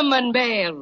Cinnamon Bear.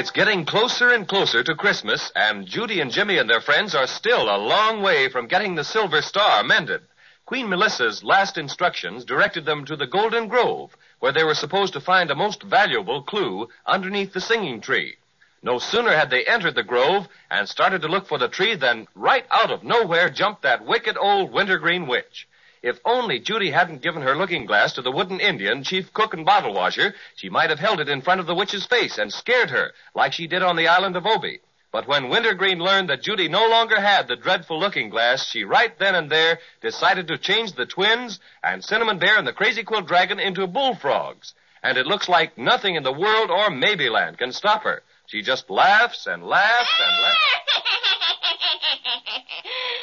It's getting closer and closer to Christmas, and Judy and Jimmy and their friends are still a long way from getting the Silver Star mended. Queen Melissa's last instructions directed them to the Golden Grove, where they were supposed to find a most valuable clue underneath the singing tree. No sooner had they entered the grove and started to look for the tree than right out of nowhere jumped that wicked old wintergreen witch. If only Judy hadn't given her looking glass to the wooden Indian, chief cook and bottle washer, she might have held it in front of the witch's face and scared her, like she did on the island of Obi. But when Wintergreen learned that Judy no longer had the dreadful looking glass, she right then and there decided to change the twins and Cinnamon Bear and the Crazy Quilt Dragon into bullfrogs. And it looks like nothing in the world or Maybeland can stop her. She just laughs and laughs and laughs.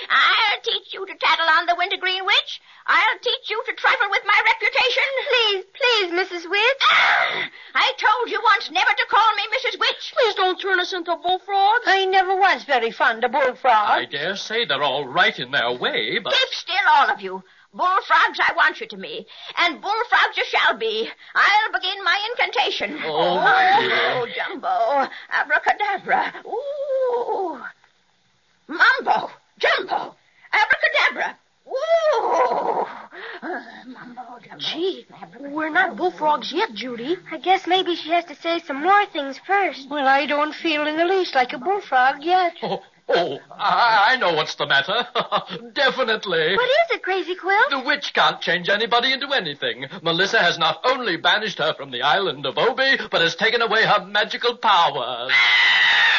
I'll teach you to tattle on the wintergreen witch. I'll teach you to trifle with my reputation. Please, please, Mrs. Witch. Ah, I told you once never to call me Mrs. Witch. Please don't turn us into bullfrogs. I never was very fond of bullfrogs. I dare say they're all right in their way, but. Keep still, all of you. Bullfrogs I want you to be, and bullfrogs you shall be. I'll begin my incantation. Oh, oh Jumbo, abracadabra. Ooh. Mumbo, Jumbo, abracadabra. Ooh. Uh, mumbo, jumbo. Gee, we're not bullfrogs yet, Judy. I guess maybe she has to say some more things first. Well, I don't feel in the least like a bullfrog yet. Oh, oh I, I know what's the matter. Definitely. What is it, Crazy Quilt? The witch can't change anybody into anything. Melissa has not only banished her from the island of Obi, but has taken away her magical powers.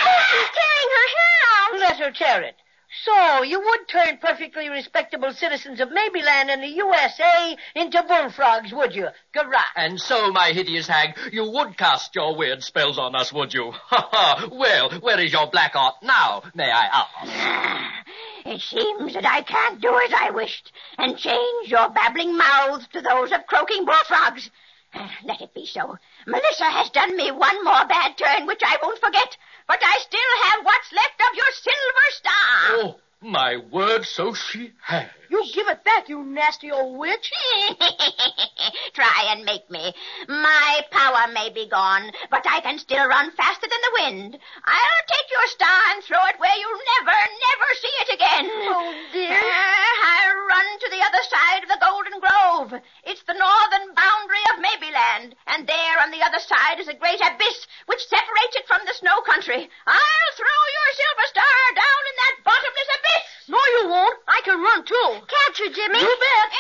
Oh, she's tearing her hair out. Let her tear it. So, you would turn perfectly respectable citizens of Maybeland and the USA into bullfrogs, would you? Garra. And so, my hideous hag, you would cast your weird spells on us, would you? Ha ha! Well, where is your black art now, may I ask? It seems that I can't do as I wished and change your babbling mouths to those of croaking bullfrogs. Let it be so. Melissa has done me one more bad turn, which I won't forget, but I still have what's left of your silver star. Oh, my word, so she has. You give it back, you nasty old witch. Try and make me. My power may be gone, but I can still run faster than the wind. I'll take your star and throw it where you'll never, never see it again. Oh, dear. Uh, I'll run to the other side of the Golden Grove. It's the northern boundary of Maybeland, and there on the other side is a great abyss which separates it from the snow country. I'll throw your silver star down in that bottomless abyss. No, you won't. I can run, too. Catch you, Jimmy. You bet.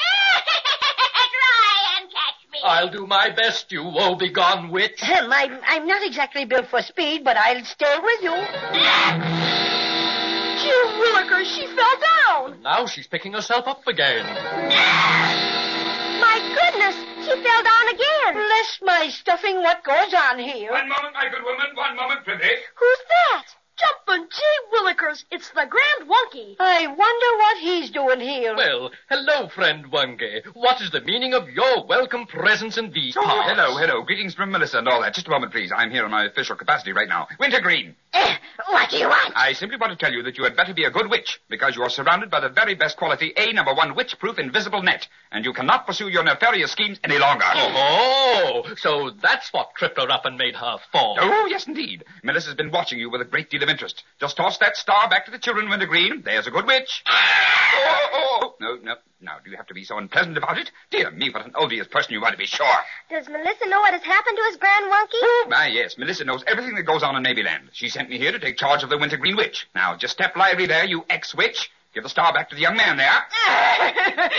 Try and catch me. I'll do my best, you woe-begone witch. Ahem, I'm, I'm not exactly built for speed, but I'll stay with you. Gee willikers, she fell down. Now she's picking herself up again. My goodness, she fell down again. Bless my stuffing, what goes on here? One moment, my good woman. One moment, prithee. Who's that? Jumping gee willikers, it's the Grand Wunky. I wonder what he's doing here. Well, hello, friend Wunky. What is the meaning of your welcome presence in these Oh, parts? hello, hello. Greetings from Melissa and all that. Just a moment, please. I'm here in my official capacity right now. Wintergreen. Eh, what do you want? I simply want to tell you that you had better be a good witch, because you are surrounded by the very best quality A number one witch-proof invisible net, and you cannot pursue your nefarious schemes any longer. Oh, so that's what tripped her up and made her fall. Oh, yes, indeed. Melissa's been watching you with a great deal of interest. Just toss that star back to the children, Wintergreen. There's a good witch. Oh, oh, oh. No, no. Now, do you have to be so unpleasant about it? Dear me, what an odious person you are to be sure. Does Melissa know what has happened to his Grand Wunky? Ah, yes, Melissa knows everything that goes on in Maybeland. She sent me here to take charge of the Wintergreen Witch. Now, just step lively there, you ex-witch. Give the star back to the young man there.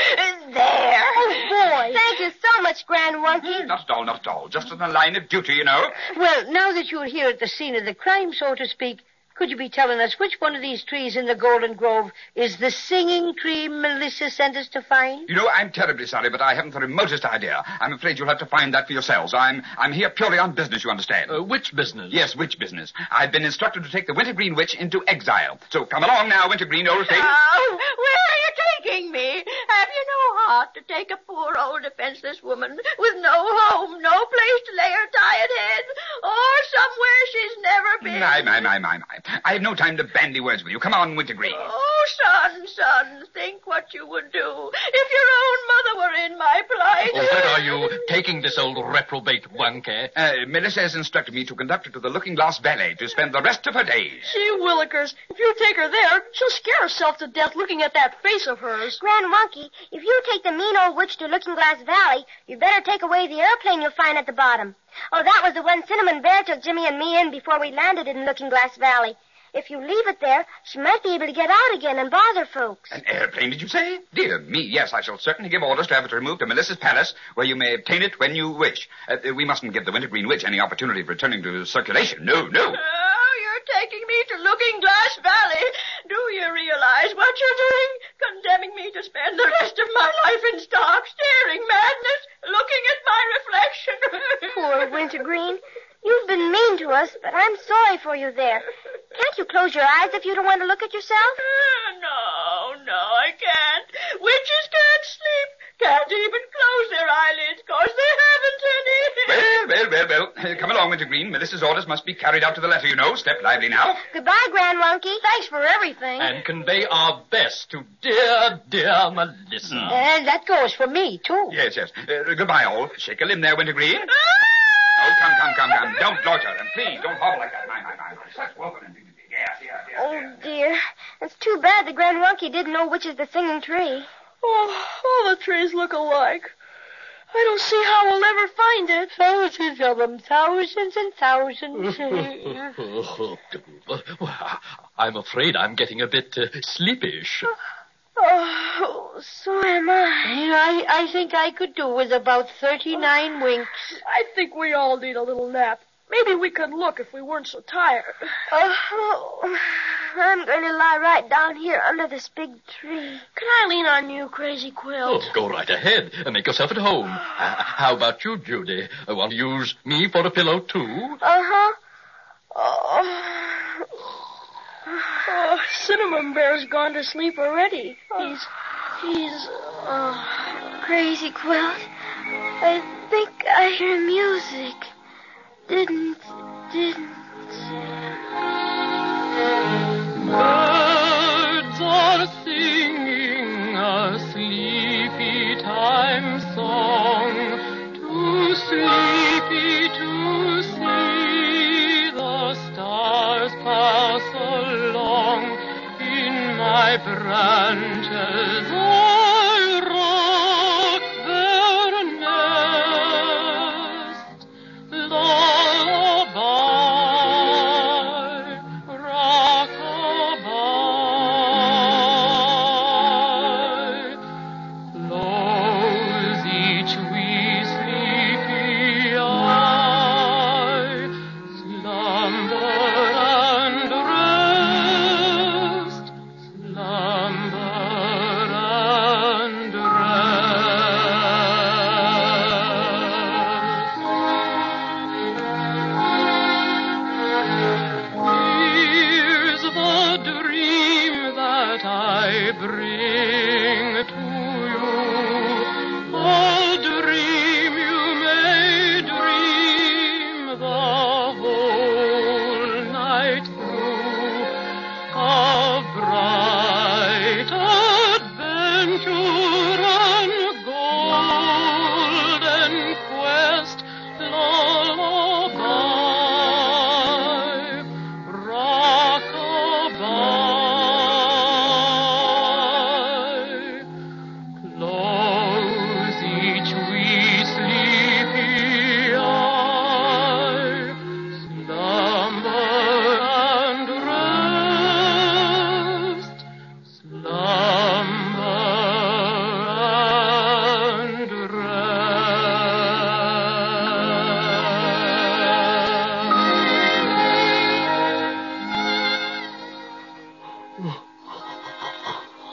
there. Oh, boy. Thank you so much, Grand Wunky. Not at all, not at all. Just on the line of duty, you know. Well, now that you're here at the scene of the crime, so to speak, Could you be telling us which one of these trees in the Golden Grove is the singing tree Melissa sent us to find? You know, I'm terribly sorry, but I haven't the remotest idea. I'm afraid you'll have to find that for yourselves. I'm I'm here purely on business, you understand. Uh, which business? Yes, which business. I've been instructed to take the Wintergreen Witch into exile. So come along now, Wintergreen, old thing. Oh, where are you taking me? Have you no heart to take a poor old defenseless woman with no home, no place to lay her tired head, or somewhere she's never been? My, my, my, my, my. I have no time to bandy words with you. Come on, Wintergreen. Oh, son, son, think what you would do if your own mother were in my plight. Oh, where are you taking this old reprobate Wunky? Uh, Melissa has instructed me to conduct her to the Looking Glass Valley to spend the rest of her days. Gee willikers, if you take her there, she'll scare herself to death looking at that face of hers. Grand Wunky, if you take the mean old witch to Looking Glass Valley, you'd better take away the airplane you'll find at the bottom. Oh, that was the one Cinnamon Bear took Jimmy and me in before we landed in Looking Glass Valley. If you leave it there, she might be able to get out again and bother folks. An airplane, did you say? Dear me, yes, I shall certainly give orders to have it removed to Melissa's palace, where you may obtain it when you wish. Uh, we mustn't give the Wintergreen Witch any opportunity of returning to circulation. No, no. Oh, you're taking me to Looking Glass Valley. Do you realize what you're doing? Condemning me to spend the rest of my life in stark, staring madness, looking at my reflection. Poor Wintergreen. You've been mean to us, but I'm sorry for you there. Can't you close your eyes if you don't want to look at yourself? no, no, I can't. Witches can't sleep. Can't even close their eyelids, cause they haven't any. Well, well, well, well. Come along, Wintergreen. Melissa's orders must be carried out to the letter, you know. Step lively now. Goodbye, Grand Wunky. Thanks for everything. And convey our best to dear, dear Melissa. And that goes for me, too. Yes, yes. Uh, goodbye, all. Shake a limb there, Wintergreen. Oh, come, come, come, come. Don't loiter, and please don't hobble like that. My, my, my, my. Such welcome and dignity. Yes, yes, yes. Oh, yes. dear. It's too bad the Grand Wunky didn't know which is the singing tree. Oh, all the trees look alike. I don't see how we'll ever find it. Thousands of them, thousands and thousands. I'm afraid I'm getting a bit uh, sleepish. Oh, so am I. I, I think I could do with about 39 winks. I think we all need a little nap. Maybe we could look if we weren't so tired. Oh, I'm going to lie right down here under this big tree. Can I lean on you, Crazy Quilt? Oh, go right ahead and make yourself at home. Uh, how about you, Judy? Uh, want to use me for a pillow, too? Uh-huh. Oh. Oh, Cinnamon Bear's gone to sleep already. He's, he's, uh, Crazy Quilt. I think I hear music. Didn't, didn't. Birds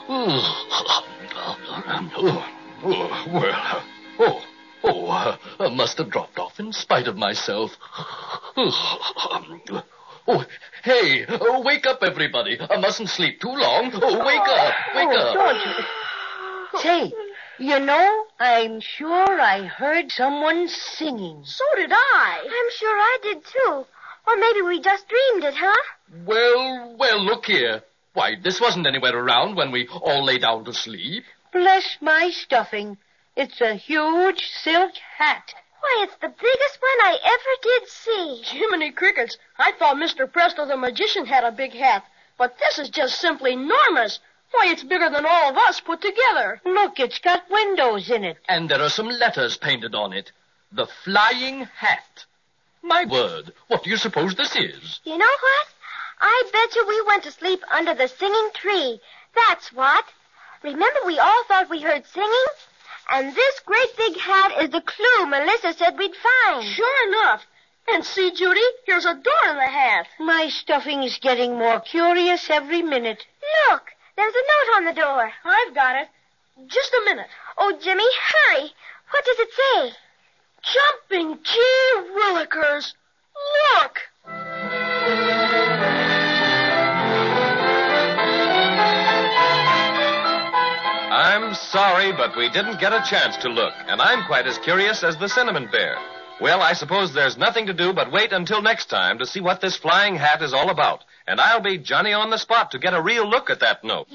well, oh, oh, I must have dropped off in spite of myself. Oh, hey, oh, wake up, everybody. I mustn't sleep too long. Oh, wake up, wake oh, up. George, say, you know, I'm sure I heard someone singing. So did I. I'm sure I did, too. Or maybe we just dreamed it, huh? Well, well, look here. Why, this wasn't anywhere around when we all lay down to sleep. Bless my stuffing. It's a huge silk hat. Why, it's the biggest one I ever did see. Jiminy Crickets, I thought Mr. Presto the magician had a big hat. But this is just simply enormous. Why, it's bigger than all of us put together. Look, it's got windows in it. And there are some letters painted on it. The Flying Hat. My word, what do you suppose this is? You know what? I bet you we went to sleep under the singing tree. That's what. Remember we all thought we heard singing? And this great big hat is the clue Melissa said we'd find. Sure enough. And see, Judy, here's a door in the hat. My stuffing's getting more curious every minute. Look, there's a note on the door. I've got it. Just a minute. Oh, Jimmy, hurry. What does it say? Jumping key willikers. Look. Sorry, but we didn't get a chance to look, and I'm quite as curious as the cinnamon bear. Well, I suppose there's nothing to do but wait until next time to see what this flying hat is all about. And I'll be Johnny on the spot to get a real look at that note.